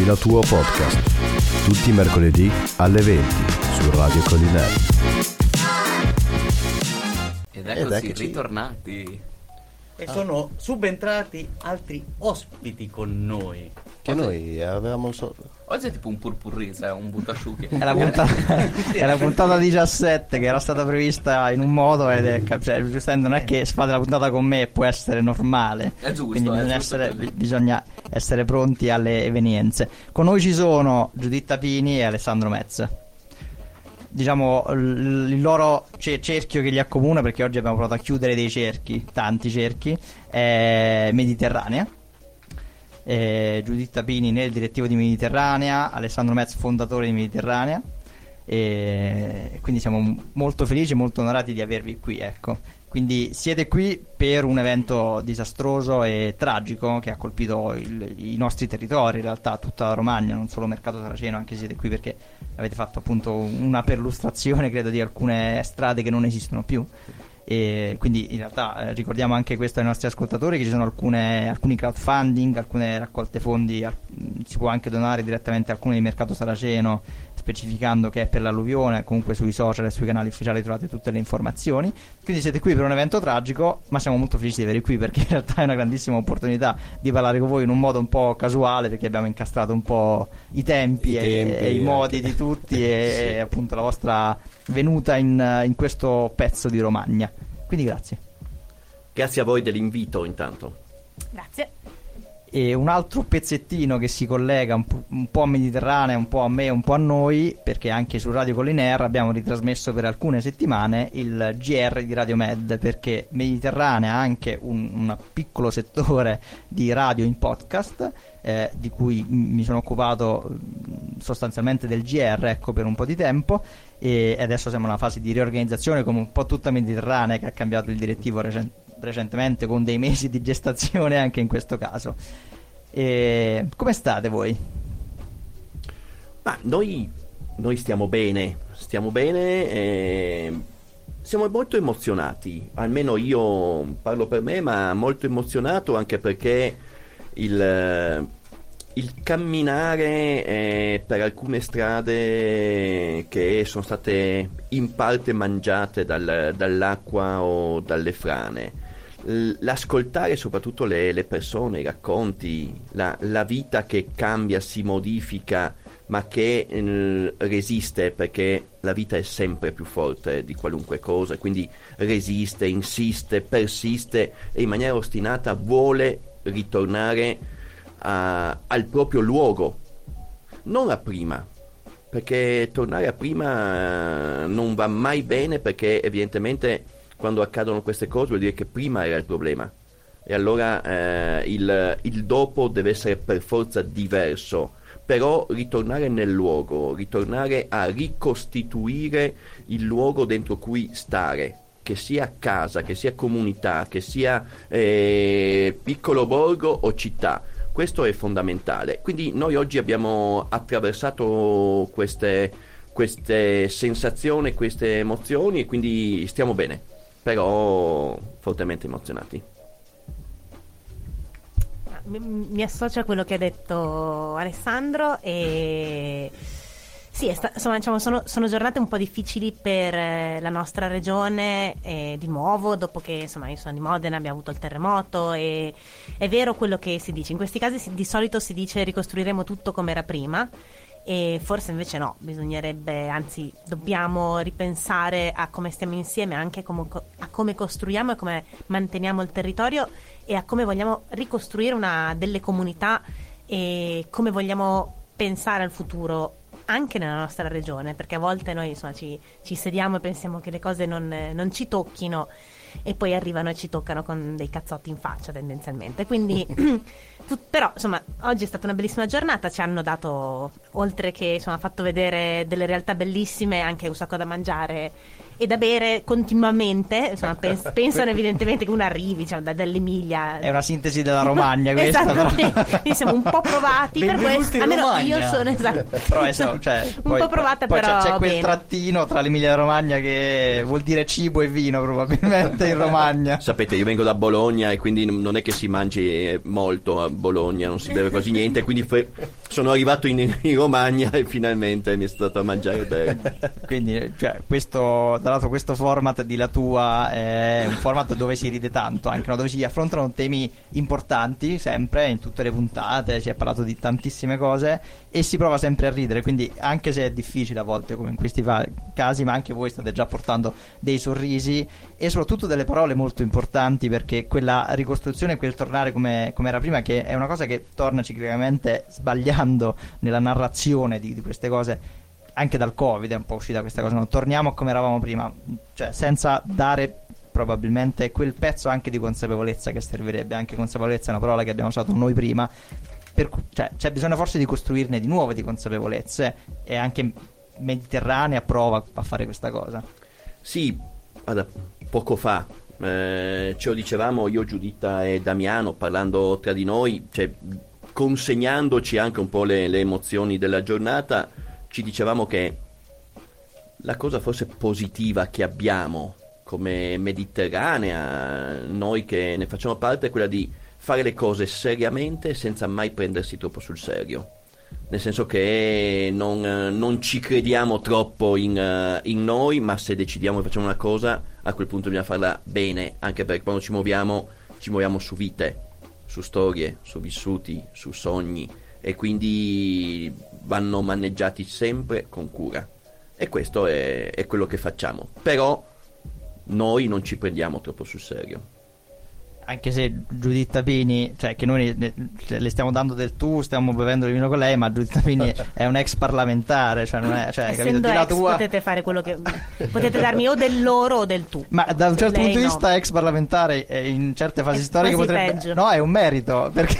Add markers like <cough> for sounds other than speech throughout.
Filo tuo podcast. Tutti i mercoledì alle 20 su Radio Collinare. Ed Ed eccoci eccoci. ritornati. E sono subentrati altri ospiti con noi. Che noi avevamo so- Oggi è tipo un purpurri, sai, un buttasciughe. È la, puntata, è la puntata 17 che era stata prevista in un modo ed è, cioè, giustamente non è che fate la puntata con me può essere normale. È giusto, Quindi bisogna giusto essere, bisogna essere pronti alle evenienze. Con noi ci sono Giuditta Pini e Alessandro Metz. Diciamo il loro ce- cerchio che li accomuna, perché oggi abbiamo provato a chiudere dei cerchi, tanti cerchi, è Mediterranea. Eh, Giuditta Pini nel direttivo di Mediterranea, Alessandro Metz fondatore di Mediterranea. E quindi siamo molto felici e molto onorati di avervi qui, ecco. Quindi siete qui per un evento disastroso e tragico che ha colpito il- i nostri territori, in realtà tutta la Romagna, non solo Mercato Saraceno, anche siete qui perché avete fatto appunto una perlustrazione, credo, di alcune strade che non esistono più. E quindi in realtà eh, ricordiamo anche questo ai nostri ascoltatori che ci sono alcune, alcuni crowdfunding, alcune raccolte fondi, si può anche donare direttamente a alcuni di Mercato Saraceno specificando che è per l'alluvione, comunque sui social e sui canali ufficiali trovate tutte le informazioni. Quindi siete qui per un evento tragico, ma siamo molto felici di avervi qui perché in realtà è una grandissima opportunità di parlare con voi in un modo un po' casuale perché abbiamo incastrato un po' i tempi, I e, tempi, e i modi anche. di tutti <laughs> e, Sì. e appunto la vostra venuta in, in questo pezzo di Romagna. Quindi grazie. Grazie a voi dell'invito intanto. Grazie. E un altro pezzettino che si collega un, po'- un po' a Mediterranea, un po' a me, un po' a noi, perché anche su Radio Collinaire abbiamo ritrasmesso per alcune settimane il GR di Radio Med, perché Mediterranea ha anche un, un piccolo settore di radio in podcast, eh, di cui mi sono occupato sostanzialmente del GR, ecco, per un po' di tempo, e adesso siamo in una fase di riorganizzazione come un po' tutta Mediterranea che ha cambiato il direttivo recen- recentemente con dei mesi di gestazione anche in questo caso. E come state voi? Ma noi, noi stiamo bene, stiamo bene, e siamo molto emozionati, almeno io parlo per me, ma molto emozionato anche perché il, il camminare eh, per alcune strade che sono state in parte mangiate dal- dall'acqua o dalle frane, l'ascoltare soprattutto le, le persone, i racconti, la, la vita che cambia, si modifica, ma che eh, resiste perché la vita è sempre più forte di qualunque cosa, quindi resiste, insiste, persiste e in maniera ostinata vuole ritornare a- al proprio luogo, non a prima, perché tornare a prima eh, non va mai bene perché evidentemente quando accadono queste cose vuol dire che prima era il problema. E allora eh, il, il dopo deve essere per forza diverso. Però ritornare nel luogo ritornare a ricostituire il luogo dentro cui stare che sia casa, che sia comunità, che sia eh, piccolo borgo o città. Questo è fondamentale. Quindi noi oggi abbiamo attraversato queste, queste sensazioni, queste emozioni e quindi stiamo bene, però fortemente emozionati. Mi, mi associo a quello che ha detto Alessandro e sì, sta- insomma, diciamo, sono, sono giornate un po' difficili per eh, la nostra regione eh, di nuovo, dopo che insomma io sono di Modena, abbiamo avuto il terremoto e è vero quello che si dice. In questi casi si- di solito si dice ricostruiremo tutto come era prima e forse invece no, bisognerebbe, anzi dobbiamo ripensare a come stiamo insieme, anche come co- a come costruiamo e come manteniamo il territorio e a come vogliamo ricostruire una, delle comunità e come vogliamo pensare al futuro anche nella nostra regione, perché a volte noi insomma, ci, ci sediamo e pensiamo che le cose non, non ci tocchino e poi arrivano e ci toccano con dei cazzotti in faccia tendenzialmente. Quindi, <clears throat> però insomma, oggi è stata una bellissima giornata, ci hanno dato, oltre che insomma, fatto vedere delle realtà bellissime, anche un sacco da mangiare e da bere continuamente. Insomma, <laughs> pens- pensano evidentemente che uno arrivi diciamo, da, dall'Emilia. È una sintesi della Romagna <laughs> questa, però. Esattamente. Quindi siamo un po' provati per questo. Almeno Romagna. io sono esatto. Però è so- cioè, un poi- po' provata, poi però. c'è, c'è quel bene. trattino tra l'Emilia Romagna che vuol dire cibo e vino probabilmente in Romagna. Sapete, io vengo da Bologna e quindi non è che si mangi molto a Bologna, non si beve quasi niente, quindi fre- sono arrivato in, in Romagna e finalmente mi è stato a mangiare bene. <laughs> Quindi, cioè, questo, l'altro, questo format di La Tua è un format dove si ride tanto, anche no? dove si affrontano temi importanti, sempre, in tutte le puntate, si è parlato di tantissime cose e si prova sempre a ridere, quindi anche se è difficile a volte, come in questi fa- casi, ma anche voi state già portando dei sorrisi e soprattutto delle parole molto importanti, perché quella ricostruzione, quel tornare come, come era prima, che è una cosa che torna ciclicamente sbagliando nella narrazione di, di queste cose anche dal Covid è un po' uscita questa cosa. Non torniamo a come eravamo prima, cioè senza dare probabilmente quel pezzo anche di consapevolezza che servirebbe. Anche consapevolezza è una parola che abbiamo usato noi prima. Per, cioè, c'è bisogno forse di costruirne di nuove di consapevolezze e anche Mediterranea prova a fare questa cosa. Sì, guarda, poco fa eh, ce lo dicevamo io, Giuditta e Damiano parlando tra di noi, cioè, consegnandoci anche un po' le, le emozioni della giornata, ci dicevamo che la cosa forse positiva che abbiamo come Mediterranea, noi che ne facciamo parte, è quella di fare le cose seriamente senza mai prendersi troppo sul serio. Nel senso che non, non ci crediamo troppo in, in, noi, ma se decidiamo che facciamo una cosa, a quel punto bisogna farla bene, anche perché quando ci muoviamo, ci muoviamo su vite, su storie, su vissuti, su sogni e quindi vanno maneggiati sempre con cura. E questo è, è quello che facciamo. Però noi non ci prendiamo troppo sul serio anche se Giuditta Pini, cioè che noi le, le, stiamo dando del tu, stiamo bevendo il vino con lei, ma Giuditta Pini <laughs> è un ex parlamentare, cioè non è, cioè, capito, ex, tua... potete fare quello che potete darmi o del loro o del tu. Ma da un certo lei punto di vista ex parlamentare in certe fasi è storiche potrebbe peggio. No, è un merito, perché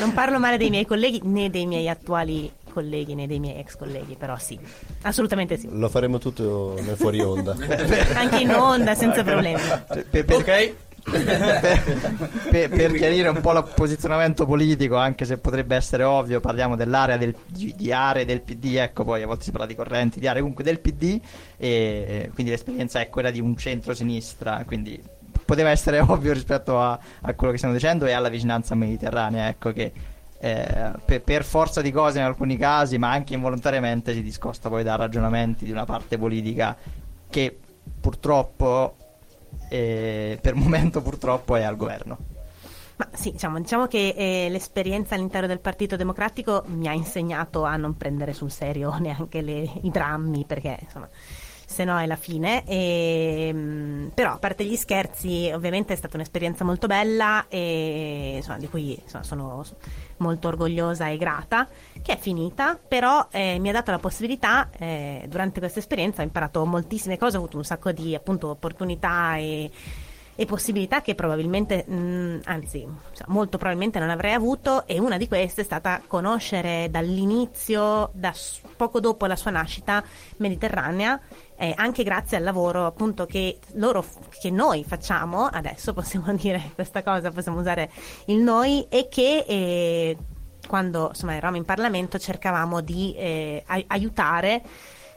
non parlo male dei miei colleghi né dei miei attuali colleghi né dei miei ex colleghi, però sì, assolutamente sì. Lo faremo tutto nel fuori onda. Anche in onda, senza problemi. Cioè, per, per... Ok per, per, chiarire un po' il posizionamento politico, anche se potrebbe essere ovvio, parliamo dell'area del, di, di, aree del PD, ecco poi a volte si parla di correnti, di aree comunque del PD, e quindi l'esperienza è quella di un centro-sinistra, quindi poteva essere <laughs> ovvio rispetto a, a quello che stiamo dicendo e alla vicinanza mediterranea, ecco che eh, per, per, forza di cose in alcuni casi, ma anche involontariamente si discosta poi da ragionamenti di una parte politica che purtroppo e per <laughs> momento purtroppo è al governo. Ma sì, diciamo, diciamo che eh, l'esperienza all'interno del Partito Democratico mi ha insegnato a non prendere sul serio <laughs> neanche le, i drammi, perché insomma, se no è la fine. E, mh, mm, però, a parte gli scherzi, ovviamente è stata un'esperienza molto bella e insomma, di cui insomma, sono molto orgogliosa e grata, che è finita, però eh, mi ha dato la possibilità, eh, durante questa esperienza ho imparato moltissime cose, ho avuto un sacco di appunto opportunità e e possibilità che probabilmente, mh, mm, anzi, molto probabilmente non avrei avuto e una di queste è stata conoscere dall'inizio, da poco dopo la sua nascita, Mediterranea, eh, anche grazie al lavoro appunto che, loro, che noi facciamo, adesso possiamo <laughs> dire questa cosa, possiamo usare il noi, e che... Eh, quando insomma, eravamo in Parlamento cercavamo di eh, aiutare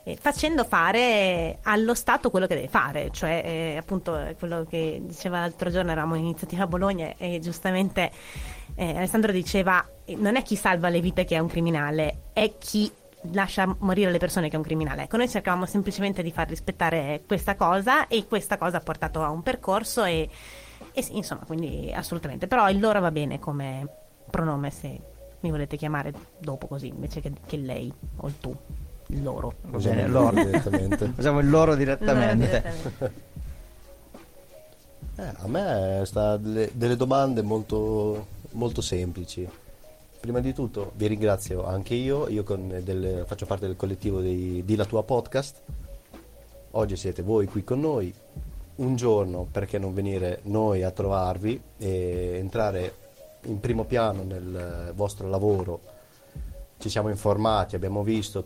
eh, facendo fare allo Stato quello che deve fare, cioè eh, appunto quello che diceva l'altro giorno, eravamo in iniziativa a Bologna e giustamente eh, Alessandro diceva non è chi salva le vite che è un criminale, è chi lascia morire le persone che è un criminale. Ecco, noi cercavamo semplicemente di far rispettare questa cosa e questa cosa ha portato a un percorso e, e sì, insomma, quindi assolutamente. Però il loro va bene come pronome se mi volete chiamare dopo così invece che, che lei o il tu loro. Bene, loro direttamente. <laughs> Usiamo il loro direttamente. eh, a me sta delle, delle domande molto, molto semplici. Prima di tutto vi ringrazio anche io, io del, faccio parte del collettivo dei, di La Tua Podcast. Oggi siete voi qui con noi. Un giorno perché non venire noi a trovarvi e entrare in primo piano nel vostro lavoro. Ci siamo informati, abbiamo visto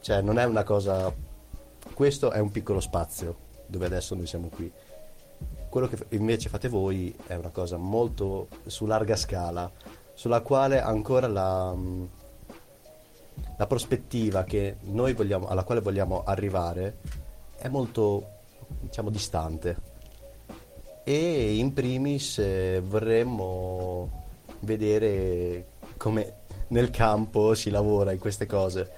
cioè non è una cosa... Questo è un piccolo spazio dove adesso noi siamo qui. Quello che invece fate voi è una cosa molto su larga scala, sulla quale ancora la, la prospettiva vogliamo, alla quale vogliamo arrivare è molto diciamo, distante. E in primis eh, vorremmo vedere come nel campo si lavora in queste cose.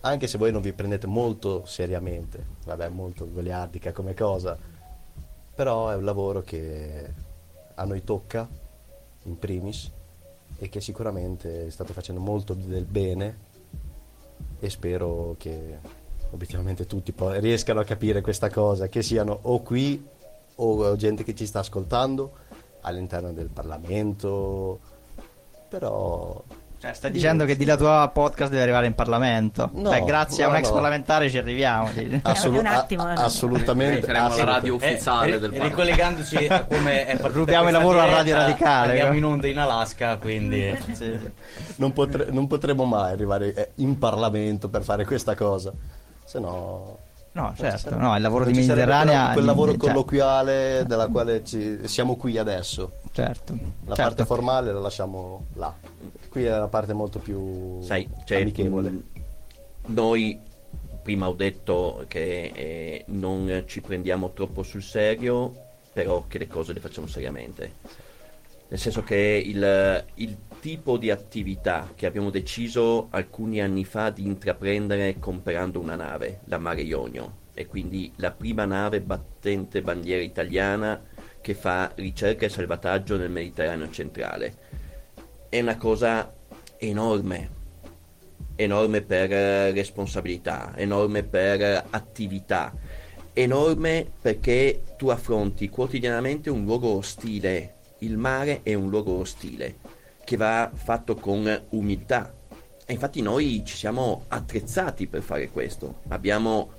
Anche se voi non vi prendete molto seriamente, vabbè, molto goliardica come cosa, però è un lavoro che a noi tocca, in primis, e che sicuramente state facendo molto del bene e spero che obiettivamente tutti poi riescano a capire questa cosa, che siano o qui o gente che ci sta ascoltando all'interno del Parlamento, però Cioè, stai dicendo che di la tua podcast deve arrivare in Parlamento. No, Beh, grazie a no, un ex no. parlamentare ci arriviamo. assolu- un attimo, a- eh. assolutamente, Faremo la radio assolutamente. ufficiale Eh, del ri- Parlamento. ricollegandoci a come è Rubiamo il lavoro a diretta, Radio Radicale, Andiamo eh. in onda in Alaska, quindi non, potre- non potremo mai arrivare eh, in Parlamento per fare questa cosa, se no... No, certo, no, il lavoro di Mediterranea... quel, quel lavoro cioè, colloquiale della quale ci- siamo qui adesso. Certo, La certo. parte formale la lasciamo là. Qui è la parte molto più Sai, cioè, amichevole. mh, noi prima ho detto che eh, non ci prendiamo troppo sul serio, però che le cose le facciamo seriamente. Nel senso che il, il tipo di attività che abbiamo deciso alcuni anni fa di intraprendere comprando una nave, la Mare Ionio, e quindi la prima nave battente bandiera italiana che fa ricerca e salvataggio nel Mediterraneo centrale. È una cosa enorme, enorme per eh, responsabilità, enorme per eh, attività, enorme perché tu affronti quotidianamente un luogo ostile. Il mare è un luogo ostile che va fatto con umiltà. E infatti noi ci siamo attrezzati per fare questo. Abbiamo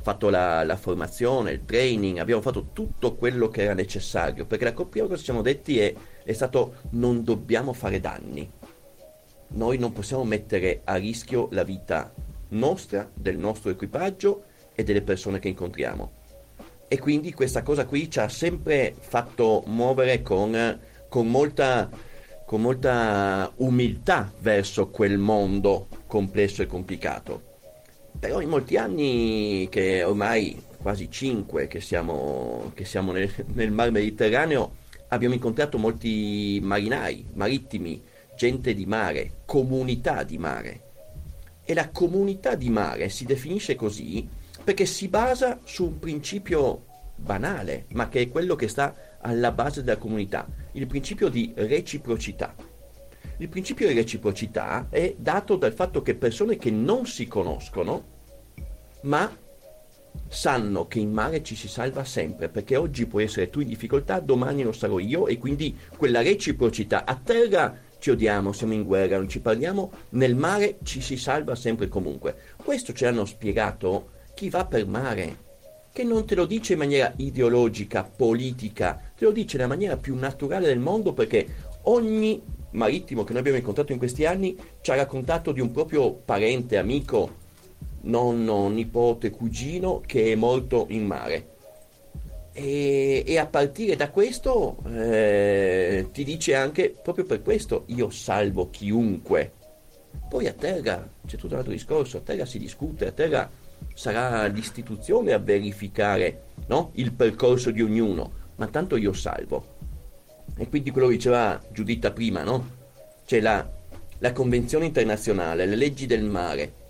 fatto la, la formazione, il training, abbiamo fatto tutto quello che era necessario, perché la prima cosa che ci siamo detti è, è stato non dobbiamo fare danni. Noi non possiamo mettere a rischio la vita nostra, del nostro equipaggio e delle persone che incontriamo. E quindi questa cosa qui ci ha sempre fatto muovere con, con molta, con molta umiltà verso quel mondo complesso e complicato. Però in molti anni, che ormai quasi cinque che siamo, che siamo nel, nel mar Mediterraneo, abbiamo incontrato molti marinai, marittimi, gente di mare, comunità di mare. E la comunità di mare si definisce così perché si basa su un principio banale, ma che è quello che sta alla base della comunità, il principio di reciprocità. Il principio di reciprocità è dato dal fatto che persone che non si conoscono, ma sanno che in mare ci si salva sempre, perché oggi puoi essere tu in difficoltà, domani lo sarò io, e quindi quella reciprocità. A terra ci odiamo, siamo in guerra, non ci parliamo, nel mare ci si salva sempre e comunque. Questo ci hanno spiegato chi va per mare, che non te lo dice in maniera ideologica, politica, te lo dice nella maniera più naturale del mondo perché ogni marittimo che noi abbiamo incontrato in questi anni ci ha raccontato di un proprio parente, amico, nonno, nipote, cugino che è morto in mare. E, e a partire da questo eh, ti dice anche, proprio per questo, io salvo chiunque. Poi a terra c'è tutto un altro discorso, a terra si discute, a terra sarà l'istituzione a verificare no? il percorso di ognuno, ma tanto io salvo. E quindi quello che diceva Giuditta prima, no? C'è la, la Convenzione internazionale, le leggi del mare.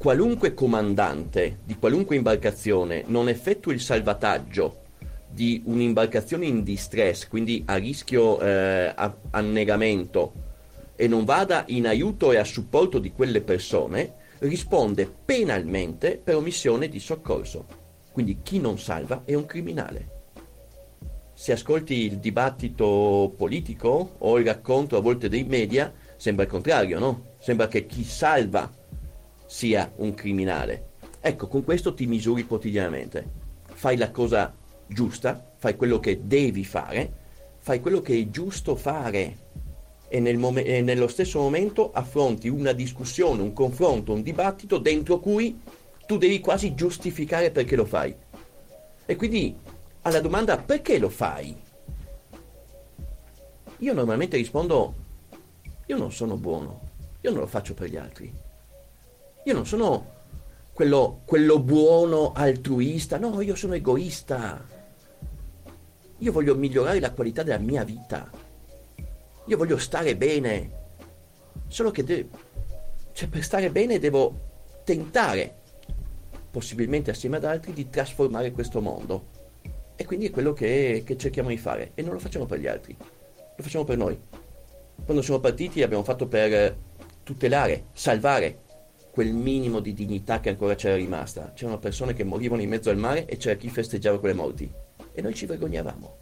Qualunque comandante di qualunque imbarcazione non effettui il salvataggio di un'imbarcazione in distress, quindi a rischio eh, annegamento, e non vada in aiuto e a supporto di quelle persone, risponde penalmente per omissione di soccorso. Quindi chi non salva è un criminale. Se ascolti il dibattito politico o il racconto a volte dei media, sembra il contrario, no? Sembra che chi salva sia un criminale. Ecco, con questo ti misuri quotidianamente. Fai la cosa giusta, fai quello che devi fare, fai quello che è giusto fare e, nel mom- e nello stesso momento affronti una discussione, un confronto, un dibattito dentro cui tu devi quasi giustificare perché lo fai. E quindi alla domanda perché lo fai? Io normalmente rispondo, io non sono buono, io non lo faccio per gli altri. Io non sono quello, quello buono altruista, no, io sono egoista. Io voglio migliorare la qualità della mia vita. Io voglio stare bene. Solo che de- cioè, per stare bene devo tentare, possibilmente assieme ad altri, di trasformare questo mondo. E quindi è quello che, che cerchiamo di fare. E non lo facciamo per gli altri, lo facciamo per noi. Quando siamo partiti l'abbiamo fatto per tutelare, salvare quel minimo di dignità che ancora c'era rimasta. C'erano persone che morivano in mezzo al mare e c'era chi festeggiava quelle morti. E noi ci vergognavamo.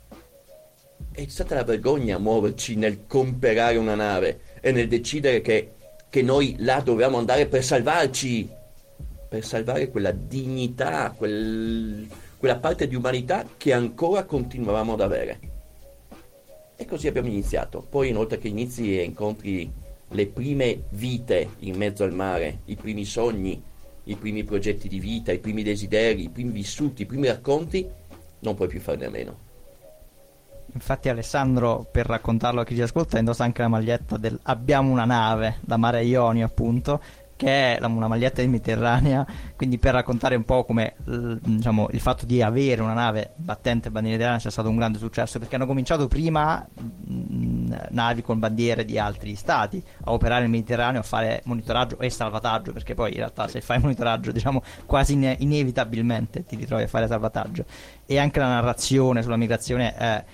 È stata la vergogna muoverci nel comprare una nave e nel decidere che, che noi là dovevamo andare per salvarci, per salvare quella dignità, quel, quella parte di umanità che ancora continuavamo ad avere. E così abbiamo iniziato. Poi inoltre che inizi e incontri le prime vite in mezzo al mare, i primi sogni, i primi progetti di vita, i primi desideri, i primi vissuti, i primi racconti, non puoi più farne a meno. Infatti Alessandro, per raccontarlo a chi ci ascolta, indossa anche la maglietta del Abbiamo una nave, da Mare Ionio appunto, che è una maglietta di Mediterranea, quindi per raccontare un po' come diciamo, il fatto di avere una nave battente bandiera italiana sia stato un grande successo, perché hanno cominciato prima navi con bandiere di altri stati a operare nel Mediterraneo, a fare monitoraggio e salvataggio, perché poi in realtà se fai monitoraggio diciamo quasi ine- inevitabilmente ti ritrovi a fare salvataggio. E anche la narrazione sulla migrazione è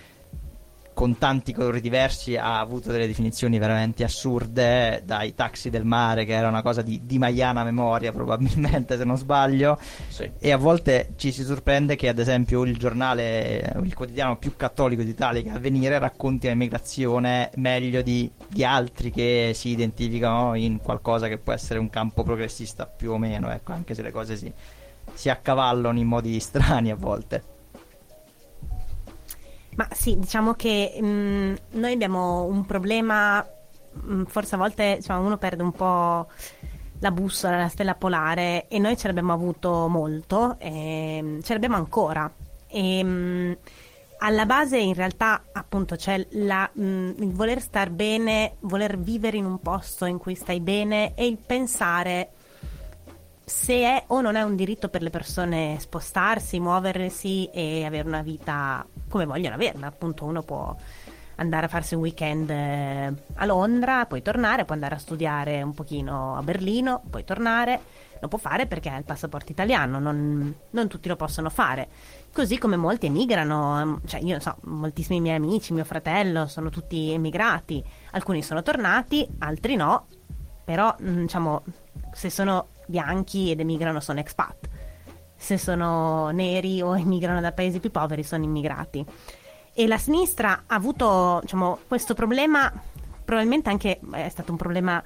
con tanti colori diversi ha avuto delle definizioni veramente assurde, dai taxi del mare, che era una cosa di, di maiana memoria probabilmente se non sbaglio, Sì. e a volte ci si sorprende che ad esempio il giornale, il quotidiano più cattolico d'Italia che Avvenire racconti l'immigrazione meglio di, di altri che si identificano in qualcosa che può essere un campo progressista più o meno, ecco, anche se le cose si, si accavallano in modi <laughs> strani a volte. Ma sì, diciamo che mh, noi abbiamo un problema, mh, forse a volte diciamo, uno perde un po' la bussola, la stella polare e noi ce l'abbiamo avuto molto, e ce l'abbiamo ancora. E, mh, alla base in realtà appunto c'è la, mh, il voler star bene, voler vivere in un posto in cui stai bene e il pensare se è o non è un diritto per le persone spostarsi, muoversi e avere una vita come vogliono averla. Appunto, uno può andare a farsi un weekend eh, a Londra, poi tornare, può andare a studiare un pochino a Berlino, poi tornare. Lo può fare perché ha il passaporto italiano, non, non tutti lo possono fare. Così come molti emigrano, ehm, cioè io so, moltissimi miei amici, mio fratello, sono tutti emigrati. Alcuni sono tornati, altri no, però mm, diciamo se sono bianchi ed emigrano sono expat. Se sono neri o <laughs> emigrano da paesi più poveri sono immigrati. E la sinistra ha avuto diciamo, questo problema probabilmente anche è stato un problema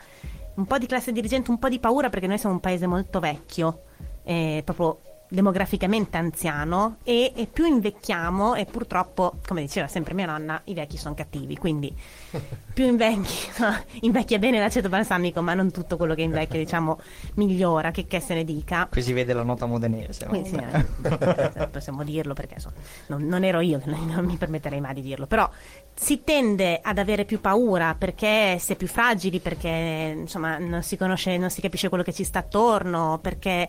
un po' di classe dirigente un po' di paura perché noi siamo un paese molto vecchio. Eh, proprio demograficamente anziano e, e più invecchiamo e purtroppo come diceva sempre mia nonna i vecchi sono cattivi quindi <laughs> più invecchi <laughs> invecchia bene l'aceto balsamico ma non tutto quello che invecchia <laughs> diciamo migliora che, che se ne dica Qui si vede la nota modenese. no? quindi, sì, eh, possiamo dirlo perché insomma, non, non ero io, non mi permetterei mai di dirlo, però si tende ad avere più paura perché si è più fragili, perché insomma non si conosce, non si capisce quello che ci sta attorno, perché,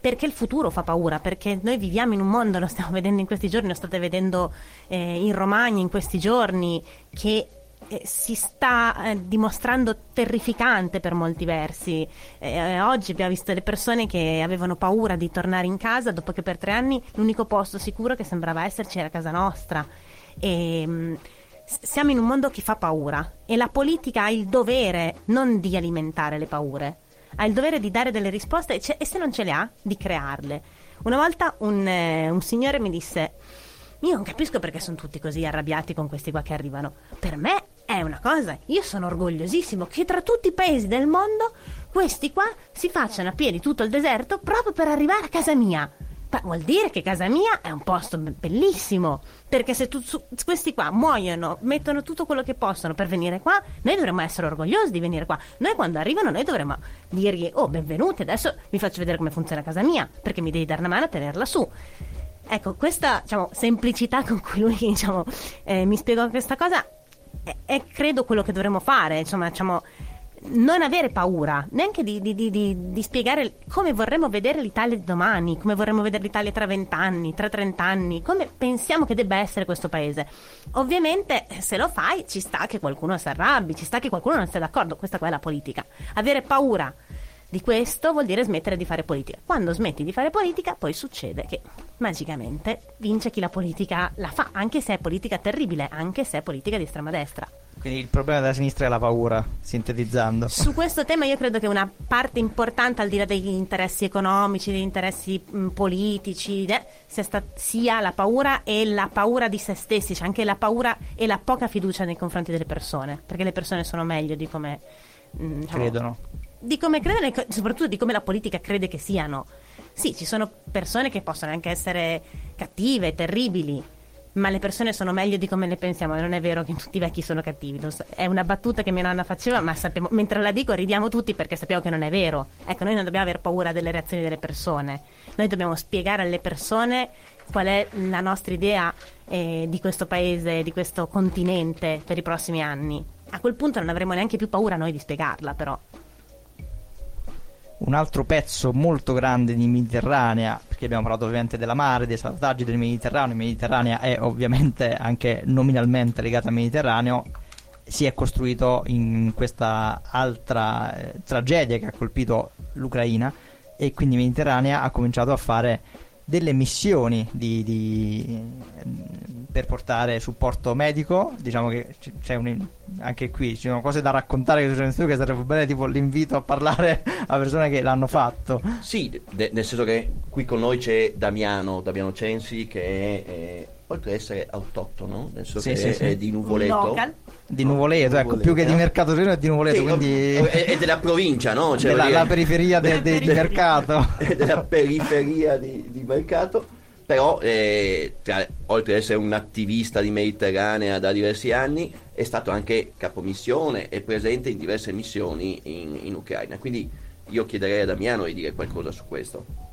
perché il futuro fa paura, perché noi viviamo in un mondo, lo stiamo vedendo in questi giorni, lo state vedendo eh, in Romagna in questi giorni, che eh, si sta eh, dimostrando terrificante per molti versi. Eh, oggi abbiamo visto le persone che avevano paura di tornare in casa dopo che per tre anni l'unico posto sicuro che sembrava esserci era casa nostra. E, s- siamo in un mondo che fa paura e la politica ha il dovere non di alimentare le paure, ha il dovere di dare delle risposte e, e se non ce le ha, di crearle. Una volta un, eh, un signore mi disse io non capisco perché sono tutti così arrabbiati con questi qua che arrivano. Per me è una cosa, io sono orgogliosissimo che tra tutti i paesi del mondo questi qua si facciano a piedi tutto il deserto proprio per arrivare a casa mia. Ma vuol dire che casa mia è un posto be- bellissimo. Perché se tu- questi qua muoiono, mettono tutto quello che possono per venire qua, noi dovremmo essere orgogliosi di venire qua. Noi quando arrivano, noi dovremmo dirgli: Oh, benvenuti, adesso vi faccio vedere come funziona casa mia, perché mi devi dare una mano a tenerla su. Ecco, questa diciamo, semplicità con cui lui diciamo, eh, mi spiegò questa cosa è, è credo quello che dovremmo fare. Insomma, diciamo, non avere paura neanche di, di- di- di- spiegare come vorremmo vedere l'Italia di domani, come vorremmo vedere l'Italia tra vent'anni, tra trent'anni, come pensiamo che debba essere questo paese. Ovviamente, se lo fai, ci sta che qualcuno si arrabbi, ci sta che qualcuno non sia d'accordo. Questa qua è la politica. Avere paura di questo vuol dire smettere di fare politica. Quando smetti di fare politica, poi succede che magicamente vince chi la politica la fa, anche se è politica terribile, anche se è politica di estrema destra. Quindi il problema della sinistra è la paura, sintetizzando. Su questo tema io credo che una parte importante, al di là degli interessi economici, degli interessi mh, politici, eh, sia, sta- sia la paura e la paura di se stessi, cioè anche la paura e la poca fiducia nei confronti delle persone, perché le persone sono meglio di come... diciamo, Credono. Di come credono e soprattutto di come la politica crede che siano. Sì, ci sono persone che possono anche essere cattive, terribili, ma le persone sono meglio di come le pensiamo non è vero che tutti i vecchi sono cattivi. È una battuta che mia nonna faceva, ma sappiamo- mentre la dico ridiamo tutti perché sappiamo che non è vero. Ecco, noi non dobbiamo avere paura delle reazioni delle persone. Noi dobbiamo spiegare alle persone qual è la nostra idea eh, di questo paese, di questo continente per i prossimi anni. A quel punto non avremo neanche più paura noi di spiegarla, però. Un altro pezzo molto grande di Mediterranea, perché abbiamo parlato ovviamente della mare, dei salvataggi del Mediterraneo, il Mediterraneo è ovviamente anche nominalmente legato al Mediterraneo, si è costruito in questa altra eh, tragedia che ha colpito l'Ucraina e quindi Mediterranea ha cominciato a fare delle missioni di- di, per portare supporto medico. Diciamo che c'è un, anche qui ci sono cose da raccontare che succedono in studio che sarebbe bene tipo l'invito a parlare <laughs> a persone che l'hanno fatto. Sì, de- nel senso che qui con noi c'è Damiano, Damiano Censi, che è, eh, oltre ad essere autoctono, nel senso Sì, che sì, è, sì. è di Nuvoleto. Local. Di Nuvoleto, ecco, Nuvoleto. più che di Mercato Torino è di Nuvoleto, Sì, quindi è, è della provincia, no? Cioè, della, la periferia de- de- di mercato. <laughs> della periferia di, di mercato, però eh, tra- oltre ad essere un attivista di Mediterranea da diversi anni, è stato anche capomissione e presente in diverse missioni in, in Ucraina. Quindi io chiederei a Damiano di dire qualcosa su questo.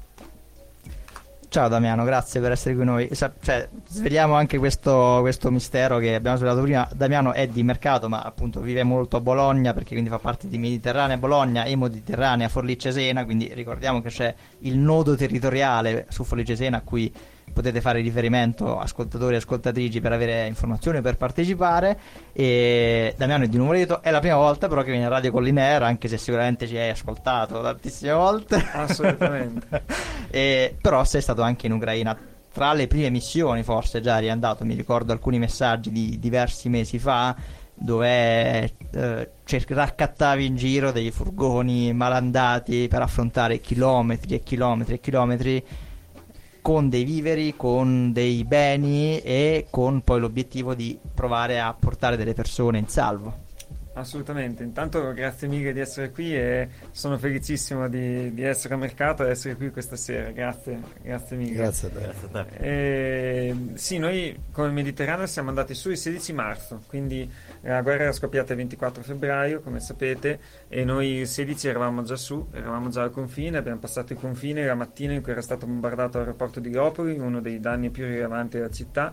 Ciao Damiano, grazie per essere qui noi. Sa- cioè, sveliamo anche questo, questo mistero che abbiamo svelato prima. Damiano è di mercato, ma appunto vive molto a Bologna perché quindi fa parte di Mediterranea Bologna e Mediterranea Forlì Cesena. Quindi ricordiamo che c'è il nodo territoriale su Forlì Cesena a cui potete fare riferimento ascoltatori e ascoltatrici per avere informazioni per partecipare. E Damiano è di Nuvoleto, è la prima volta però che viene a Radio Collinera, anche se sicuramente ci hai ascoltato tantissime volte. Assolutamente. <laughs> E- però sei stato anche in Ucraina tra le prime missioni, forse già eri andato. Mi ricordo alcuni messaggi di diversi mesi fa dove eh, cer- raccattavi in giro dei furgoni malandati per affrontare chilometri e chilometri e chilometri con dei viveri, con dei beni e con poi l'obiettivo di provare a portare delle persone in salvo. Assolutamente, intanto grazie mille di essere qui e sono felicissimo di, di essere a mercato e essere qui questa sera. Grazie, grazie mille. Grazie a te. Grazie a te. Eh, sì, noi come Mediterraneo siamo andati su il 16 marzo, quindi la guerra era scoppiata il 24 febbraio, come sapete, e noi il 16 eravamo già su, eravamo già al confine, abbiamo passato il confine la mattina in cui era stato bombardato l'aeroporto di Gropoli, uno dei danni più rilevanti della città.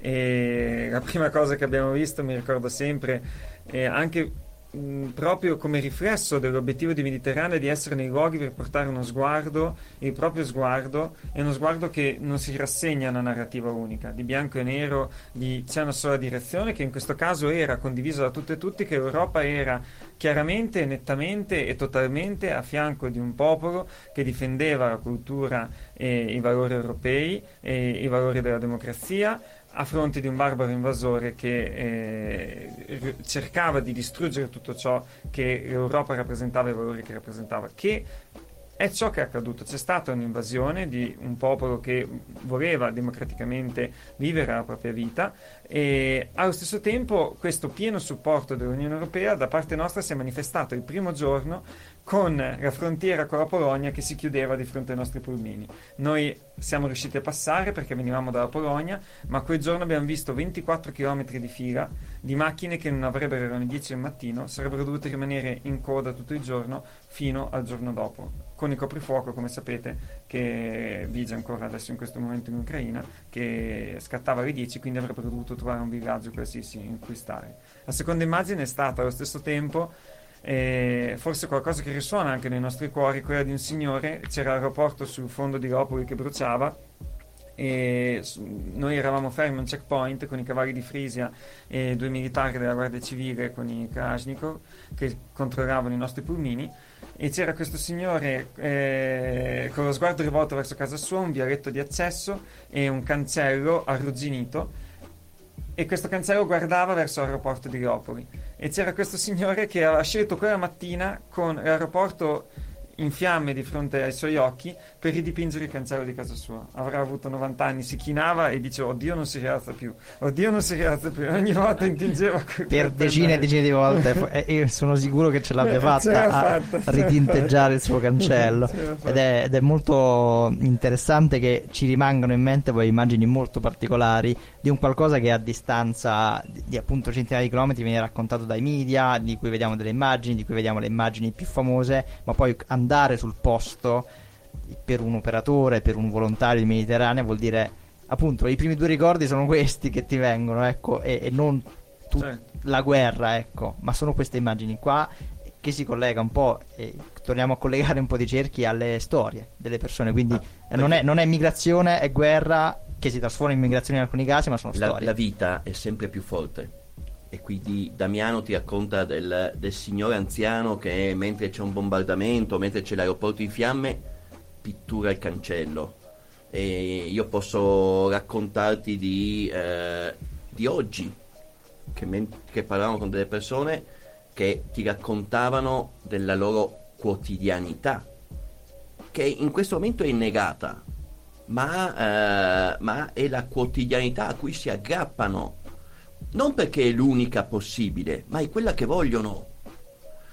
E la prima cosa che abbiamo visto, mi ricordo sempre, è anche mh, proprio come riflesso dell'obiettivo di Mediterraneo di essere nei luoghi per portare uno sguardo, il proprio sguardo, è uno sguardo che non si rassegna a una narrativa unica, di bianco e nero, di c'è una sola direzione, che in questo caso era condivisa da tutte e tutti, che l'Europa era chiaramente, nettamente e totalmente a fianco di un popolo che difendeva la cultura e i valori europei e i valori della democrazia a fronte di un barbaro invasore che eh, cercava di distruggere tutto ciò che l'Europa rappresentava e i valori che rappresentava, che è ciò che è accaduto. C'è stata un'invasione di un popolo che voleva democraticamente vivere la propria vita e allo stesso tempo questo pieno supporto dell'Unione Europea da parte nostra si è manifestato il primo giorno con la frontiera con la Polonia che si chiudeva di fronte ai nostri pulmini. Noi siamo riusciti a passare perché venivamo dalla Polonia, ma quel giorno abbiamo visto 24 km di fila di macchine che non avrebbero erano le 10 del mattino, sarebbero dovute rimanere in coda tutto il giorno fino al giorno dopo, con il coprifuoco, come sapete, che vige ancora adesso in questo momento in Ucraina, che scattava alle 10, quindi avrebbero dovuto trovare un villaggio qualsiasi in cui stare. La seconda immagine è stata allo stesso tempo E forse qualcosa che risuona anche nei nostri cuori, quella di un signore, c'era l'aeroporto sul fondo di Lopoli che bruciava e noi eravamo fermi a un checkpoint con i cavalli di Frisia e due militari della Guardia Civile con i Kalashnikov che controllavano i nostri pulmini e c'era questo signore eh, con lo sguardo rivolto verso casa sua, un vialetto di accesso e un cancello arrugginito e questo cancello guardava verso l'aeroporto di Leopoli e c'era questo signore che aveva scelto quella mattina con l'aeroporto in fiamme di fronte ai suoi occhi per ridipingere il cancello di casa sua. Avrà avuto 90 anni, si chinava e diceva oddio non si rialza più, oddio non si rialza più, ogni volta intingeva per decine e decine di volte e sono sicuro che ce l'abbia Eh, fatta a fatta, ritinteggiare il suo cancello. <laughs> Ed è, ed è molto interessante che ci rimangano in mente poi immagini molto particolari di un qualcosa che a distanza di, di appunto centinaia di chilometri viene raccontato dai media di cui vediamo delle immagini di cui vediamo le immagini più famose ma poi andare sul posto per un operatore per un volontario di Mediterranea vuol dire appunto i primi due ricordi sono questi che ti vengono ecco e, e non tut- Certo. la guerra, ecco, ma sono queste immagini qua che si collega un po' e torniamo a collegare un po' di cerchi alle storie delle persone, quindi Ah, non, è, non è migrazione, è guerra che si trasforma in migrazione in alcuni casi, ma sono La, storie. la vita è sempre più forte. E quindi Damiano ti racconta del, del signore anziano che mentre c'è un bombardamento, mentre c'è l'aeroporto in fiamme, pittura il cancello. E io posso raccontarti di, eh, di oggi, che, men- che parlavamo con delle persone che ti raccontavano della loro quotidianità, che in questo momento è negata, ma, eh, ma è la quotidianità a cui si aggrappano, non perché è l'unica possibile, ma è quella che vogliono,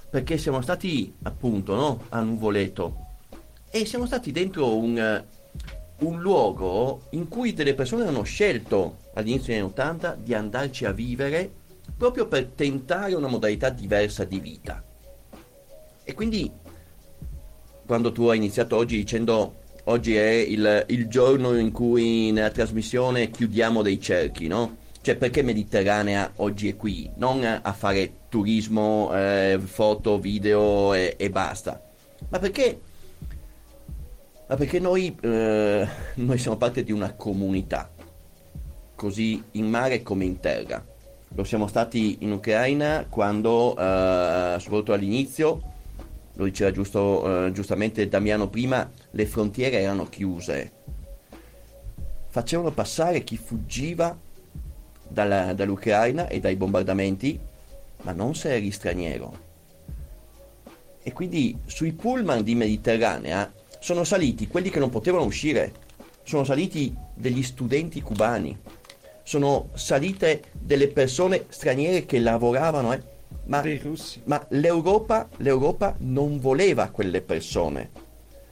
perché siamo stati appunto no, a Nuvoleto e siamo stati dentro un, eh, un luogo in cui delle persone hanno scelto all'inizio degli anni 80 di andarci a vivere proprio per tentare una modalità diversa di vita. E quindi quando tu hai iniziato oggi dicendo oggi è il, il giorno in cui nella trasmissione chiudiamo dei cerchi, no? Cioè perché Mediterranea oggi è qui? Non a fare turismo, eh, foto, video e, e basta, ma perché, ma perché noi, eh, noi siamo parte di una comunità, così in mare come in terra. Lo siamo stati in Ucraina quando, eh, soprattutto all'inizio, lo diceva giusto, eh, giustamente Damiano prima, le frontiere erano chiuse. Facevano passare chi fuggiva dalla- dall'Ucraina e dai bombardamenti, ma non se eri straniero. E quindi sui pullman di Mediterranea sono saliti quelli che non potevano uscire, sono saliti degli studenti cubani, sono salite delle persone straniere che lavoravano, eh, ma ma l'Europa, l'Europa non voleva quelle persone.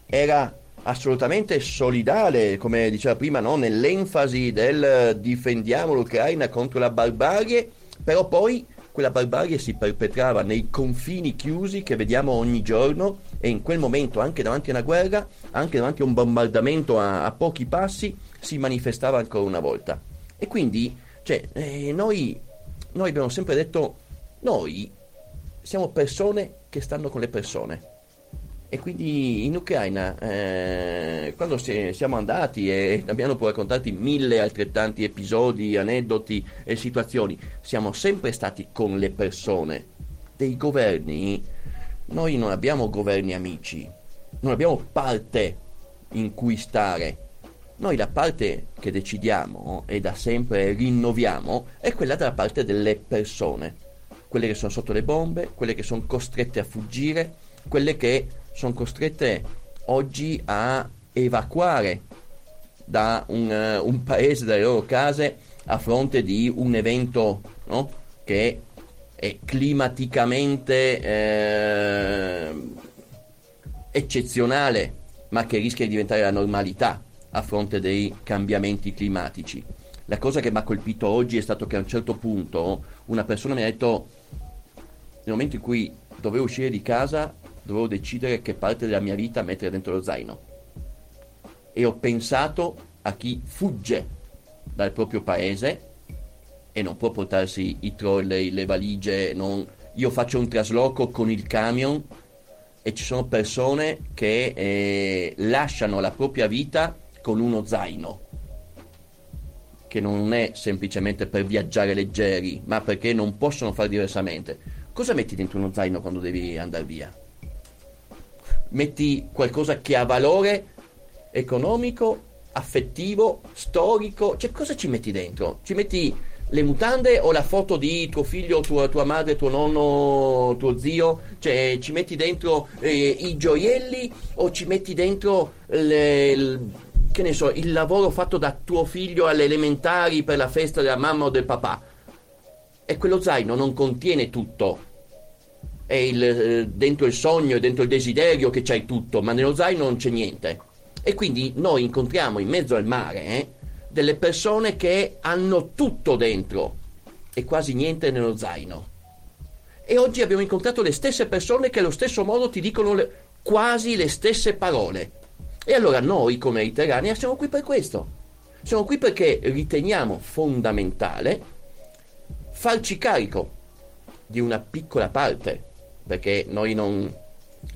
Era assolutamente solidale, come diceva prima, no? nell'enfasi del eh, difendiamo l'Ucraina contro la barbarie, però poi quella barbarie si perpetrava nei confini chiusi che vediamo ogni giorno e in quel momento, anche davanti a una guerra, anche davanti a un bombardamento a, a pochi passi, si manifestava ancora una volta. E quindi, cioè, eh, noi, noi abbiamo sempre detto, noi siamo persone che stanno con le persone. E quindi in Ucraina, eh, quando si- siamo andati e abbiamo può raccontarti mille altrettanti episodi, aneddoti e situazioni, siamo sempre stati con le persone. Dei governi, noi non abbiamo governi amici, non abbiamo parte in cui stare. Noi la parte che decidiamo e da sempre rinnoviamo è quella dalla parte delle persone quelle che sono sotto le bombe, quelle che sono costrette a fuggire, quelle che sono costrette oggi a evacuare da un, eh, un paese, dalle loro case, a fronte di un evento no? che è climaticamente eh, eccezionale, ma che rischia di diventare la normalità a fronte dei cambiamenti climatici. La cosa che mi ha colpito oggi è stato che a un certo punto una persona mi ha detto nel momento in cui dovevo uscire di casa dovevo decidere che parte della mia vita mettere dentro lo zaino e ho pensato a chi fugge dal proprio paese e non può portarsi i trolley, le valigie non- io faccio un trasloco con il camion e ci sono persone che eh, lasciano la propria vita con uno zaino che non è semplicemente per viaggiare leggeri, ma perché non possono fare diversamente. Cosa metti dentro uno zaino quando devi andare via? Metti qualcosa che ha valore economico, affettivo, storico, cioè cosa ci metti dentro? Ci metti le mutande o la foto di tuo figlio, tua, tua madre, tuo nonno, tuo zio? Cioè ci metti dentro eh, i gioielli o ci metti dentro le, ne so, il lavoro fatto da tuo figlio alle elementari per la festa della mamma o del papà? E quello zaino non contiene tutto. È il, eh, dentro il sogno e dentro il desiderio che c'hai tutto, ma nello zaino non c'è niente. E quindi noi incontriamo in mezzo al mare eh, delle persone che hanno tutto dentro e quasi niente nello zaino. E oggi abbiamo incontrato le stesse persone che allo stesso modo ti dicono le, quasi le stesse parole. E allora noi come mediterranea siamo qui per questo. Siamo qui perché riteniamo fondamentale farci carico di una piccola parte, perché noi non,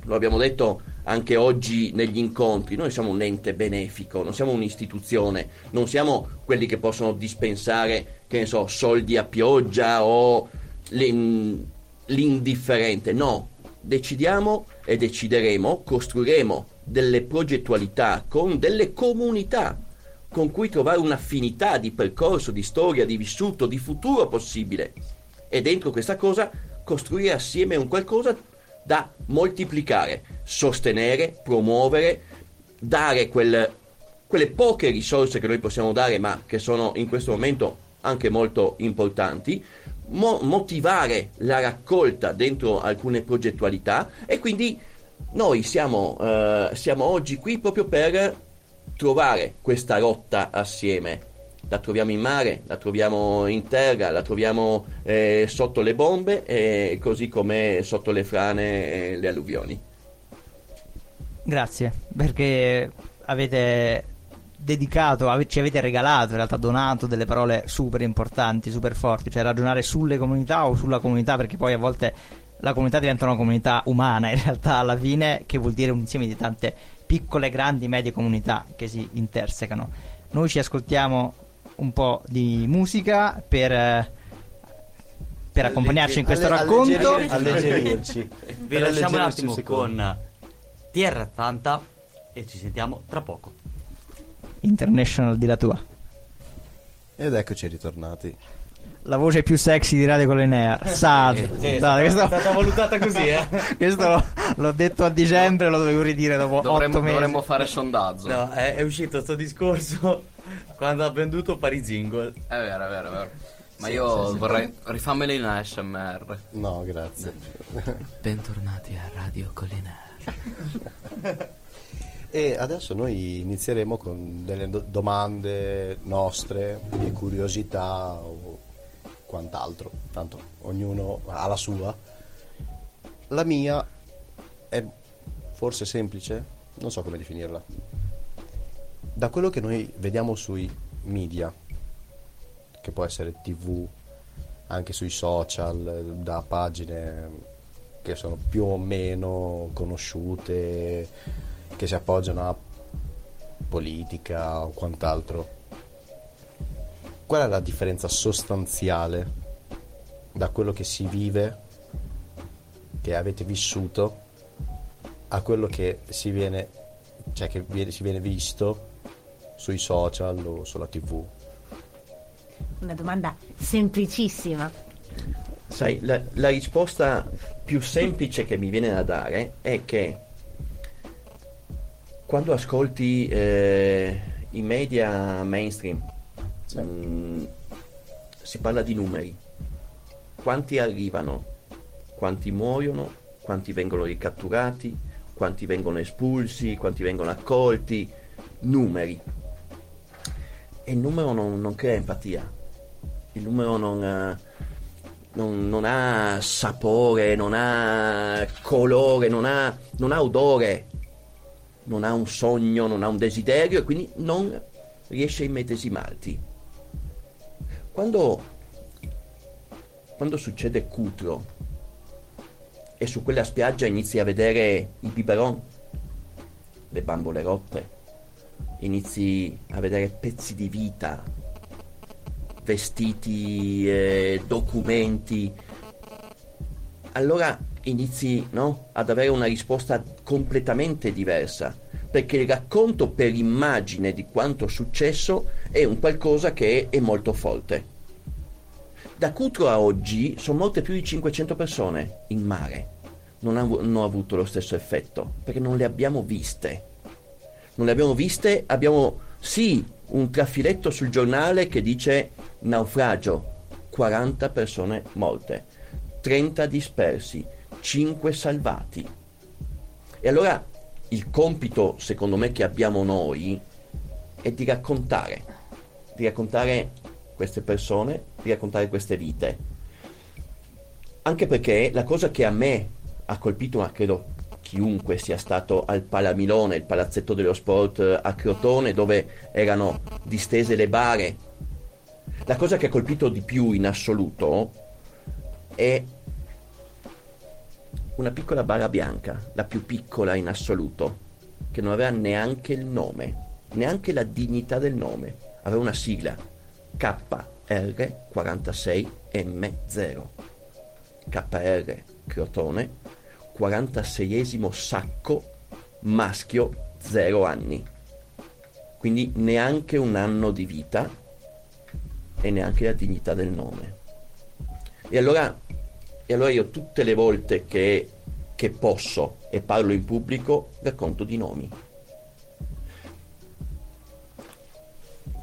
lo abbiamo detto anche oggi negli incontri, noi siamo un ente benefico, non siamo un'istituzione, non siamo quelli che possono dispensare, che ne so, soldi a pioggia o l'in- l'indifferente, no, decidiamo e decideremo, costruiremo delle progettualità con delle comunità con cui trovare un'affinità di percorso, di storia, di vissuto, di futuro possibile. E dentro questa cosa costruire assieme un qualcosa da moltiplicare, sostenere, promuovere, dare quel, quelle poche risorse che noi possiamo dare, ma che sono in questo momento anche molto importanti, mo- motivare la raccolta dentro alcune progettualità e quindi noi siamo, eh, siamo oggi qui proprio per trovare questa rotta assieme. La troviamo in mare, la troviamo in terra, la troviamo eh, sotto le bombe, eh, così come sotto le frane e le alluvioni. Grazie, perché avete dedicato, ci avete regalato, in realtà donato delle parole super importanti, super forti, cioè ragionare sulle comunità o sulla comunità, perché poi a volte la comunità diventa una comunità umana, in realtà alla fine, che vuol dire un insieme di tante piccole, grandi, medie comunità che si intersecano. Noi ci ascoltiamo un po' di musica per, eh, per accompagnarci in questo Alle- racconto. Alleggerirci. <laughs> Vi lasciamo un attimo secondo. con Tierra Santa e ci sentiamo tra poco. International di la tua. Ed eccoci ritornati. La voce più sexy di Radio Colinea. Sad. Sì, Dai, è questo, stata valutata così, eh. <laughs> questo l'ho, l'ho detto a dicembre, lo dovevo ridire dopo Dovremmo, otto mesi. dovremmo fare sondaggio. No, è, è uscito sto discorso <laughs> quando ha venduto Paris Jingle. È vero, è vero, è vero. Ma io vorrei rifammelo in ASMR. No, grazie. <laughs> Bentornati a Radio Colinare. E adesso noi inizieremo con delle do- domande nostre, di curiosità o quant'altro. Tanto ognuno ha la sua. La mia è forse semplice, non so come definirla. Da quello che noi vediamo sui media, che può essere tv, anche sui social, da pagine che sono più o meno conosciute, che si appoggiano a politica o quant'altro. Qual è la differenza sostanziale da quello che si vive, che avete vissuto, a quello che si viene, cioè che viene- si viene visto sui social o sulla tv? Una domanda semplicissima. Sai, la, la risposta più semplice che mi viene da dare è che quando ascolti eh, i media mainstream mm, si parla di numeri. Quanti arrivano, quanti muoiono, quanti vengono ricatturati, quanti vengono espulsi, quanti vengono accolti, numeri. E il numero non, non crea empatia, il numero non, eh, non- non ha sapore, non ha colore, non ha, non ha odore, non ha un sogno, non ha un desiderio e quindi non riesce a immedesimarti. Quando, quando succede Cutro, e su quella spiaggia inizi a vedere i biberon, le bambole rotte, inizi a vedere pezzi di vita, vestiti, eh, documenti, allora inizi no, ad avere una risposta completamente diversa, perché il racconto per immagine di quanto è successo è un qualcosa che è molto forte. Da Cutro a oggi sono molte più di 500 persone in mare. Non hanno avuto lo stesso effetto, perché non le abbiamo viste. Non le abbiamo viste, abbiamo sì un trafiletto sul giornale che dice naufragio, 40 persone morte, 30 dispersi, 5 salvati. E allora il compito, secondo me, che abbiamo noi è di raccontare, di raccontare queste persone, di raccontare queste vite. Anche perché la cosa che a me ha colpito, ma credo chiunque sia stato al Palamilone, il palazzetto dello sport eh, a Crotone, dove erano distese le bare, la cosa che ha colpito di più in assoluto è una piccola bara bianca, la più piccola in assoluto, che non aveva neanche il nome, neanche la dignità del nome, aveva una sigla KR46M0. KR Crotone, 46esimo sacco maschio 0 anni. Quindi neanche un anno di vita e neanche la dignità del nome. E allora, e allora io tutte le volte che, che posso e parlo in pubblico racconto di nomi.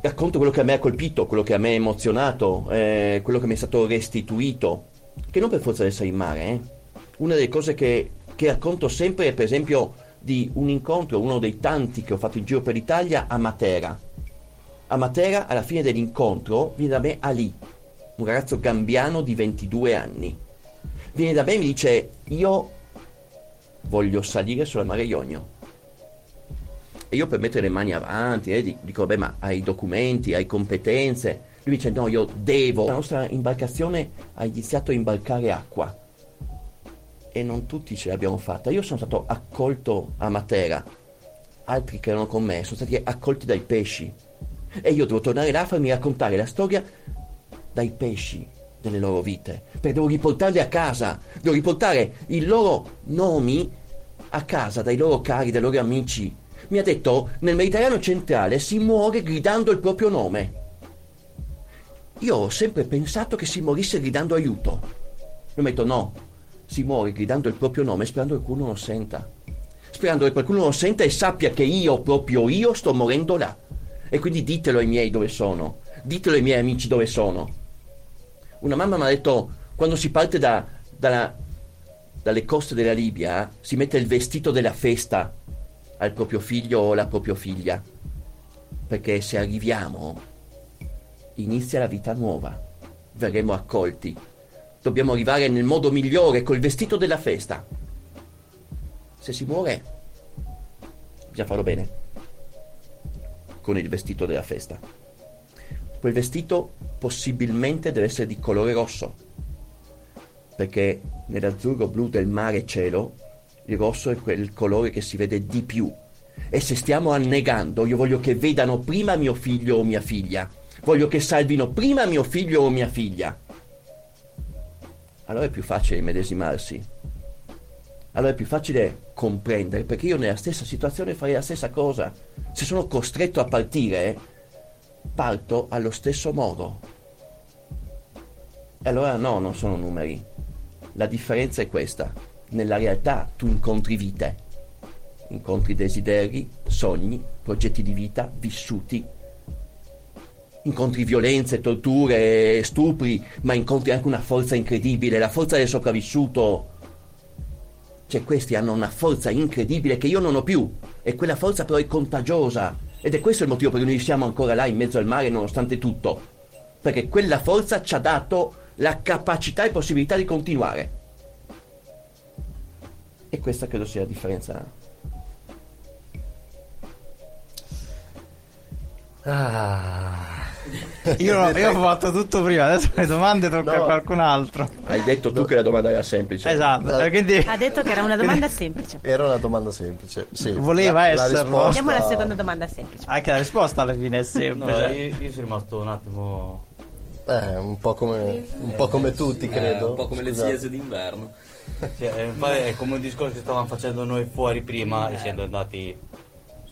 Racconto quello che a me ha colpito, quello che a me ha emozionato, eh, quello che mi è stato restituito, che non per forza di essere in mare. Eh. Una delle cose che, che racconto sempre è per esempio di un incontro, uno dei tanti che ho fatto in giro per l'Italia a Matera. A Matera, alla fine dell'incontro, viene da me Ali, un ragazzo gambiano di 22 anni. Viene da me e mi dice, io voglio salire sulla Mare Ionio. E io per mettere le mani avanti, eh, dico, vabbè, ma hai documenti, hai competenze? Lui dice, no, io devo. La nostra imbarcazione ha iniziato a imbarcare acqua. E non tutti ce l'abbiamo fatta. Io sono stato accolto a Matera. Altri che erano con me sono stati accolti dai pesci. E io devo tornare là a farmi raccontare la storia dai pesci delle loro vite. Perché devo riportarli a casa. Devo riportare i loro nomi a casa dai loro cari, dai loro amici mi ha detto nel Mediterraneo centrale si muore gridando il proprio nome. Io ho sempre pensato che si morisse gridando aiuto. Mi ha detto no, si muore gridando il proprio nome sperando che qualcuno lo senta. Sperando che qualcuno lo senta e sappia che io, proprio io, sto morendo là. E quindi ditelo ai miei dove sono. Ditelo ai miei amici dove sono. Una mamma mi ha detto, quando si parte da, dalla, dalle coste della Libia, si mette il vestito della festa al proprio figlio o alla propria figlia. Perché se arriviamo, inizia la vita nuova, verremo accolti. Dobbiamo arrivare nel modo migliore, col vestito della festa. Se si muore, bisogna farlo bene, con il vestito della festa. Quel vestito possibilmente deve essere di colore rosso, perché nell'azzurro blu del mare cielo il rosso è quel colore che si vede di più. E se stiamo annegando, io voglio che vedano prima mio figlio o mia figlia. Voglio che salvino prima mio figlio o mia figlia. Allora è più facile medesimarsi. Allora è più facile comprendere, perché io nella stessa situazione farei la stessa cosa. Se sono costretto a partire, parto allo stesso modo. E allora no, non sono numeri. La differenza è questa nella realtà tu incontri vite, incontri desideri, sogni, progetti di vita vissuti, incontri violenze, torture, stupri, ma incontri anche una forza incredibile, la forza del sopravvissuto. Cioè questi hanno una forza incredibile che io non ho più e quella forza però è contagiosa ed è questo il motivo per cui noi siamo ancora là in mezzo al mare nonostante tutto, perché quella forza ci ha dato la capacità e possibilità di continuare. E questa credo sia la differenza. Ah. Io, <laughs> io, ho fatto tutto prima, adesso le domande tocca no. a qualcun altro. Eh, Hai detto tu che la domanda era semplice. Esatto, eh, quindi Ha detto che era una domanda semplice. Era una domanda semplice. Sì. Voleva La- la esserlo. risposta- Andiamo alla seconda domanda semplice. anche la risposta alla fine è No, semplice. io, io sono rimasto un attimo. Eh, un po' come, un po' come tutti, Eh, credo. un po' come le Scusate. ziese d'inverno. Cioè, eh, è come un discorso che stavamo facendo noi fuori prima, essendo andati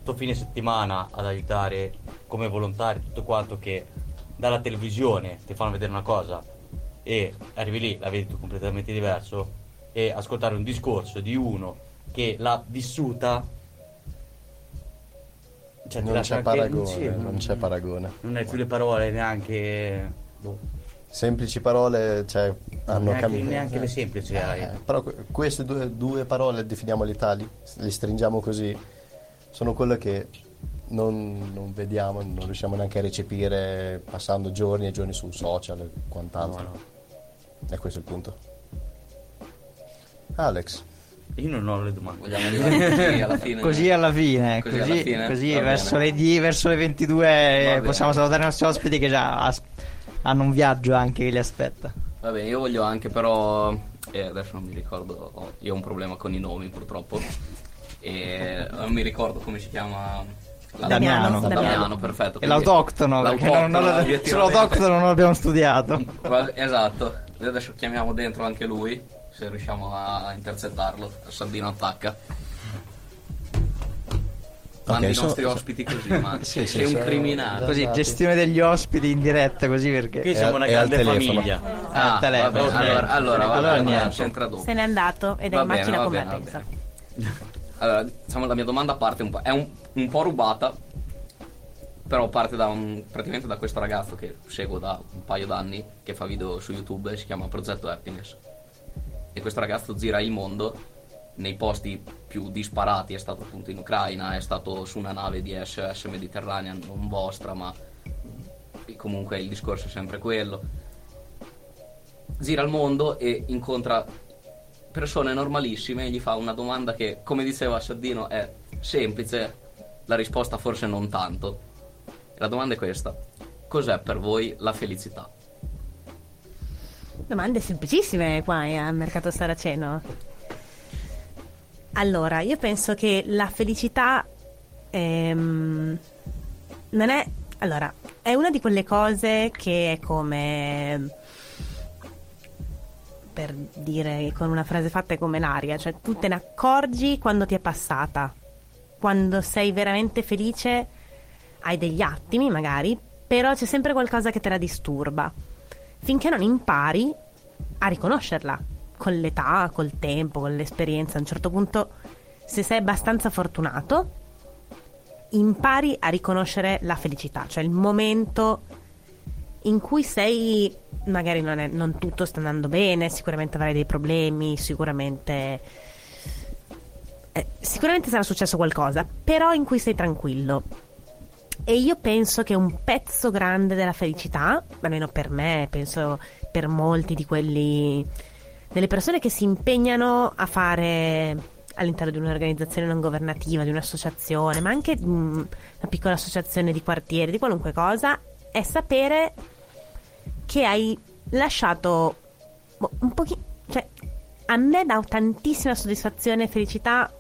sto fine settimana ad aiutare come volontari tutto quanto che dalla televisione ti fanno vedere una cosa e arrivi lì, la vedi tu completamente diverso e ascoltare un discorso di uno che l'ha vissuta cioè, Non c'è paragone, non c'è paragone. non hai più le parole neanche boh, Semplici parole, cioè, hanno neanche, cambiato. neanche le semplici hai. Eh, però que- queste due, due parole, definiamole tali, le stringiamo così, sono quelle che non, non vediamo, non riusciamo neanche a recepire passando giorni e giorni su social e quant'altro. No, no. E questo è il punto. Alex, io non ho le domande Vogliamo arrivare così alla fine. Così alla fine, Così così, alla fine? così verso, le die- verso le 22 bene. possiamo salutare i nostri ospiti che già as- hanno un viaggio anche che li aspetta. Va bene, io voglio anche però, eh, adesso non mi ricordo, io ho un problema con i nomi purtroppo, e non mi ricordo come si chiama... la- Damiano. Damiano, perfetto. E l'autoctono, perché non, sull'autoctono non l'abbiamo studiato. Esatto, Noi adesso chiamiamo dentro anche lui, se riusciamo a intercettarlo, Sandino attacca. Mandi i so- nostri so- ospiti così, <laughs> ma Sì, sì, sei un sono- criminale. Così, Esatto. gestione degli ospiti in diretta, così perché... Qui siamo una grande famiglia. Ah, al telefono. va bene, Ok. allora, allora, Allora bene, niente. Se n'è andato ed è Va in bene, macchina bene, me va adesso. Allora, diciamo la mia domanda parte un po', è un, un po' rubata, però parte da un, praticamente da questo ragazzo che seguo da un paio d'anni, che fa video su YouTube, si chiama Progetto Happiness. E questo ragazzo gira il mondo nei posti più disparati, è stato appunto in Ucraina, è stato su una nave di SOS Mediterranean, non vostra, ma comunque il discorso è sempre quello. Gira il mondo e incontra persone normalissime e gli fa una domanda che, come diceva Saddino, è semplice, la risposta forse non tanto. La domanda è questa: cos'è per voi la felicità? Domande semplicissime qua eh, al mercato saraceno. Allora, io penso che la felicità ehm, non è... Allora, è una di quelle cose che è come... Per dire con una frase fatta è come l'aria, cioè tu te ne accorgi quando ti è passata. Quando sei veramente felice hai degli attimi magari, però c'è sempre qualcosa che te la disturba finché non impari a riconoscerla con l'età, col tempo, con l'esperienza. A un certo punto, se sei abbastanza fortunato, impari a riconoscere la felicità, cioè il momento in cui sei, magari non, è- non tutto sta andando bene, sicuramente avrai dei problemi, sicuramente... eh, sicuramente sarà successo qualcosa, però in cui sei tranquillo. E io penso che un pezzo grande della felicità, almeno per me, penso per molti di quelli, delle persone che si impegnano a fare all'interno di un'organizzazione non governativa, di un'associazione, ma anche di un- una piccola associazione di quartiere, di qualunque cosa, è sapere che hai lasciato boh, un pochino, cioè a me dà tantissima soddisfazione e felicità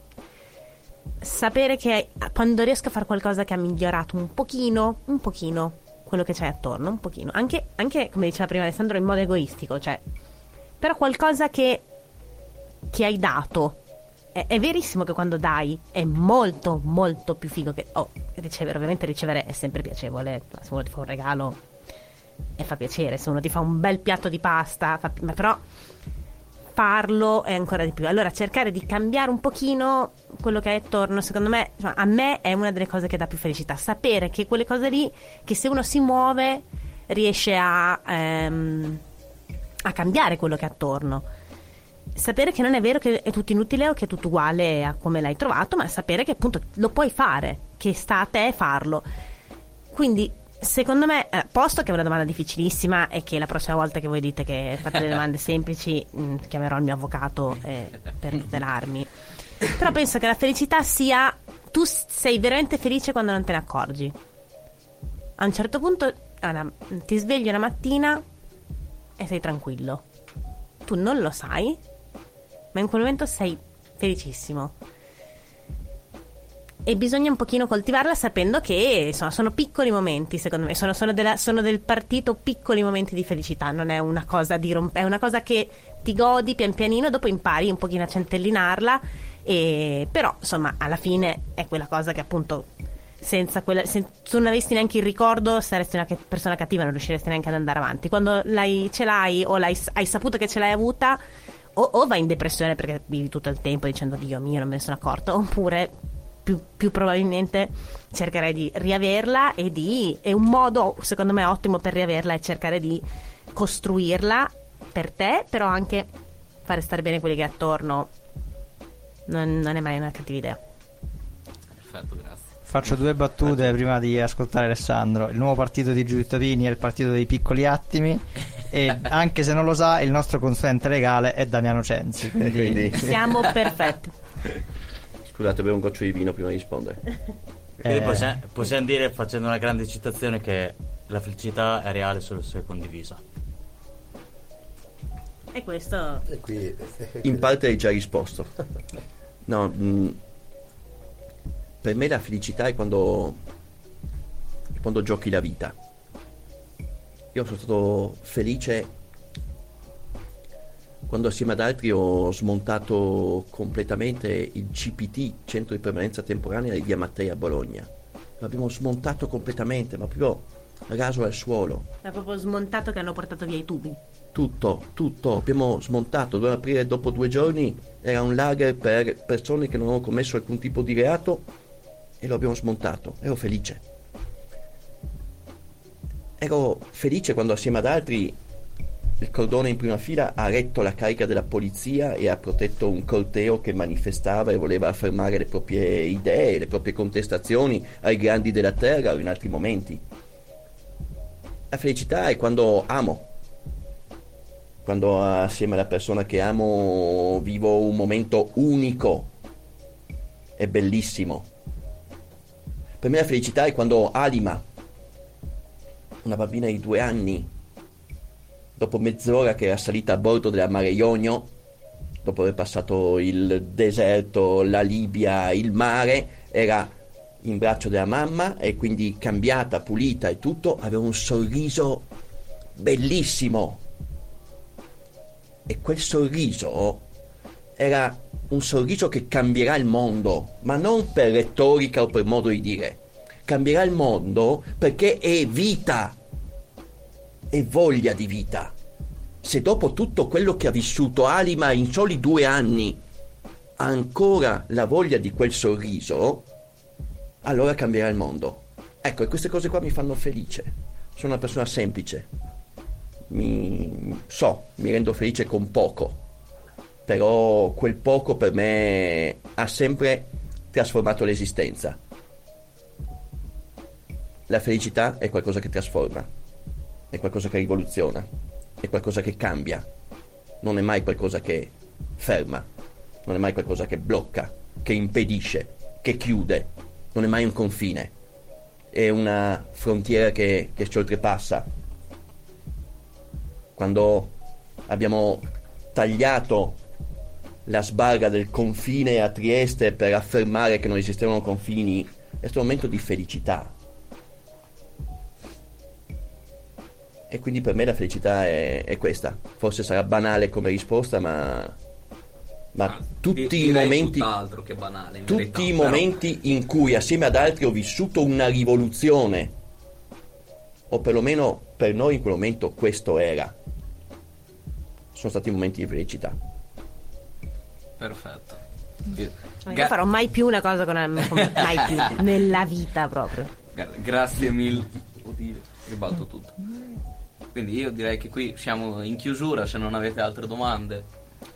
sapere che quando riesco a fare qualcosa che ha migliorato un pochino, un pochino quello che c'è attorno, un pochino, anche, anche come diceva prima Alessandro in modo egoistico, cioè però qualcosa che, che hai dato. È, è verissimo che quando dai è molto molto più figo che oh, ricevere, ovviamente ricevere è sempre piacevole, se ti fa un regalo e fa piacere, se uno ti fa un bel piatto di pasta, fa- ma però farlo è ancora di più. Allora, cercare di cambiare un pochino quello che hai attorno, secondo me, insomma, a me è una delle cose che dà più felicità. Sapere che quelle cose lì, che se uno si muove, riesce a, ehm, a cambiare quello che ha attorno. Sapere che non è vero che è tutto inutile o che è tutto uguale a come l'hai trovato, ma sapere che appunto lo puoi fare, che sta a te farlo. Quindi, secondo me, eh, posto che è una domanda difficilissima e che la prossima volta che voi dite che fate delle domande <laughs> semplici, mh, chiamerò il mio avvocato eh, per <laughs> tutelarmi. Però penso che la felicità sia tu sei veramente felice quando non te ne accorgi. A un certo punto Anna, ti svegli una mattina e sei tranquillo. tu non lo sai, ma in quel momento sei felicissimo. E bisogna un pochino coltivarla sapendo che insomma, sono piccoli momenti, secondo me, sono, sono della- sono del partito piccoli momenti di felicità, non è una cosa di romp- è una cosa che ti godi pian pianino, dopo impari un pochino a centellinarla, e, però insomma alla fine è quella cosa che appunto senza quella, se tu non avessi neanche il ricordo saresti una persona cattiva, non riusciresti neanche ad andare avanti. Quando ce l'hai o l'hai, hai saputo che ce l'hai avuta, o, o vai in depressione perché vivi tutto il tempo dicendo Dio mio non me ne sono accorto, oppure più, più probabilmente cercherai di riaverla e di... è un modo secondo me ottimo per riaverla è cercare di costruirla per te, però anche fare stare bene quelli che hai attorno. Non, non è mai una cattiva idea. Perfetto, grazie. Faccio due battute prima di ascoltare Alessandro. Il nuovo partito di Giulio Tapini è il partito dei piccoli attimi. E <laughs> anche se non lo sa, il nostro consulente legale è Damiano Cenzi. Quindi, Quindi- Siamo perfetti. <laughs> Scusate, bevo un goccio di vino prima di rispondere. <laughs> Eh. possiamo, possiamo dire, facendo una grande citazione, che la felicità è reale solo se è condivisa. E questo E qui, <laughs> In parte hai già risposto. No, mh, per me la felicità è quando, quando giochi la vita. Io sono stato felice quando assieme ad altri ho smontato completamente il CPT, Centro di Permanenza Temporanea di Via Mattei a Bologna. L'abbiamo smontato completamente, ma proprio raso al suolo. è proprio smontato che hanno portato via i tubi. Tutto, tutto, abbiamo smontato, doveva aprire dopo due giorni, era un lager per persone che non hanno commesso alcun tipo di reato e lo abbiamo smontato, ero felice. Ero felice quando assieme ad altri il cordone in prima fila ha retto la carica della polizia e ha protetto un corteo che manifestava e voleva affermare le proprie idee, le proprie contestazioni ai grandi della terra o in altri momenti. La felicità è quando amo, quando assieme alla persona che amo vivo un momento unico e bellissimo. Per me la felicità è quando Alima, una bambina di due anni, dopo mezz'ora che era salita a bordo della Mare Ionio, dopo aver passato il deserto, la Libia, il mare, era in braccio della mamma e quindi cambiata, pulita e tutto, aveva un sorriso bellissimo. E quel sorriso era un sorriso che cambierà il mondo, ma non per retorica o per modo di dire. Cambierà il mondo perché è vita, è voglia di vita. Se dopo tutto quello che ha vissuto Alima in soli due anni ha ancora la voglia di quel sorriso, allora cambierà il mondo. Ecco, e queste cose qua mi fanno felice. Sono una persona semplice. Mi so, mi rendo felice con poco. Però quel poco per me ha sempre trasformato l'esistenza. La felicità è qualcosa che trasforma, è qualcosa che rivoluziona, è qualcosa che cambia. Non è mai qualcosa che ferma, non è mai qualcosa che blocca, che impedisce, che chiude, non è mai un confine, è una frontiera che, che ci oltrepassa. Quando abbiamo tagliato la sbarra del confine a Trieste per affermare che non esistevano confini, è stato un momento di felicità. E quindi per me la felicità è, è questa. Forse sarà banale come risposta, ma, ma Anzi, tutti i momenti che banale, in tutti verità, i però- momenti in cui assieme ad altri ho vissuto una rivoluzione, o perlomeno per noi in quel momento questo era, sono stati momenti di felicità. Perfetto. Io- Non Ga- farò mai più una cosa con con- mai più <laughs> nella vita proprio. gra- grazie mille. Oddio, ribalto tutto. Quindi io direi che qui siamo in chiusura se non avete altre domande.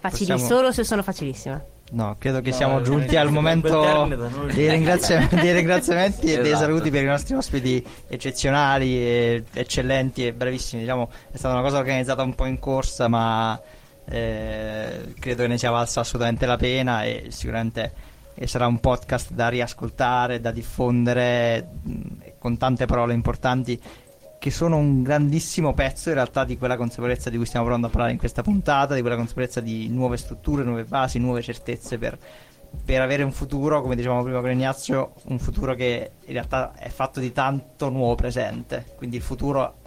Facili Possiamo- solo se sono facilissima. No, credo che No, siamo eh, giunti al quel momento dei, ringrazia- <laughs> dei ringraziamenti e dei Esatto. saluti per i nostri ospiti eccezionali, e eccellenti e bravissimi. Diciamo, è stata una cosa organizzata un po' in corsa, ma eh, credo che ne sia valsa assolutamente la pena e sicuramente eh, sarà un podcast da riascoltare, da diffondere mh, con tante parole importanti che sono un grandissimo pezzo in realtà di quella consapevolezza di cui stiamo provando a parlare in questa puntata, di quella consapevolezza di nuove strutture, nuove basi, nuove certezze per, per avere un futuro, come dicevamo prima con Ignazio, un futuro che in realtà è fatto di tanto nuovo presente, quindi il futuro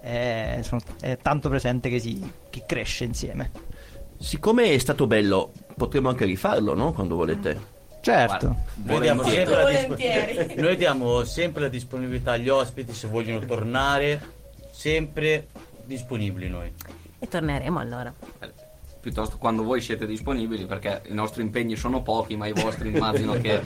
è, è tanto presente che, si, che cresce insieme. Siccome è stato bello, potremmo anche rifarlo, no? Quando volete. Certo. Noi diamo, disp- <laughs> noi diamo sempre la disponibilità agli ospiti se vogliono tornare, sempre disponibili noi. E torneremo allora. Eh, Piuttosto quando voi siete disponibili, perché i nostri impegni sono pochi, ma i vostri <laughs> immagino che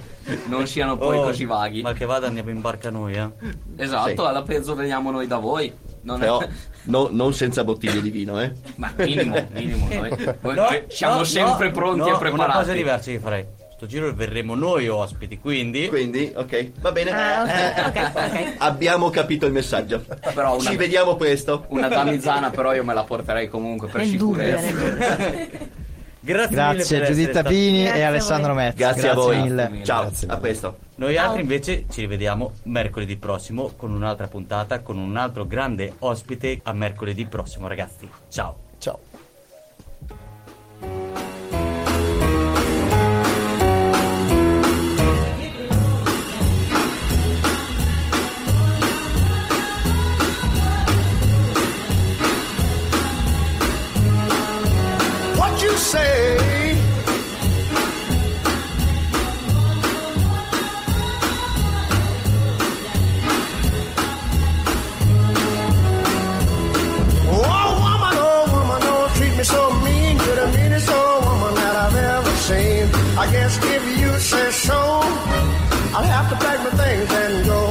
non siano poi Oh, così vaghi. Ma che vada andiamo in barca noi, eh. Esatto, Sì. alla peggio veniamo noi da voi. Non è- Però no- non senza bottiglie di vino, eh? Ma minimo, minimo. Noi, <laughs> No, siamo no, sempre no, pronti no, e Una cosa diversa che farei. Sto giro verremo noi ospiti, quindi... Quindi, ok, va bene. Ah, ok, ok, ok. <laughs> Abbiamo capito il messaggio. Però una- Ci vediamo presto. Una damizzana però io me la porterei comunque per dubbio, sicurezza. <laughs> Grazie, mille Grazie Giuditta Pini Grazie e Alessandro voi. Mezzi. Grazie, a voi. mille. mille. Ciao, Grazie a presto. Noi Ciao. altri invece ci rivediamo mercoledì prossimo con un'altra puntata, con un altro grande ospite a mercoledì prossimo, ragazzi. Ciao. Ciao. just you show. I'll have to pack my things and go.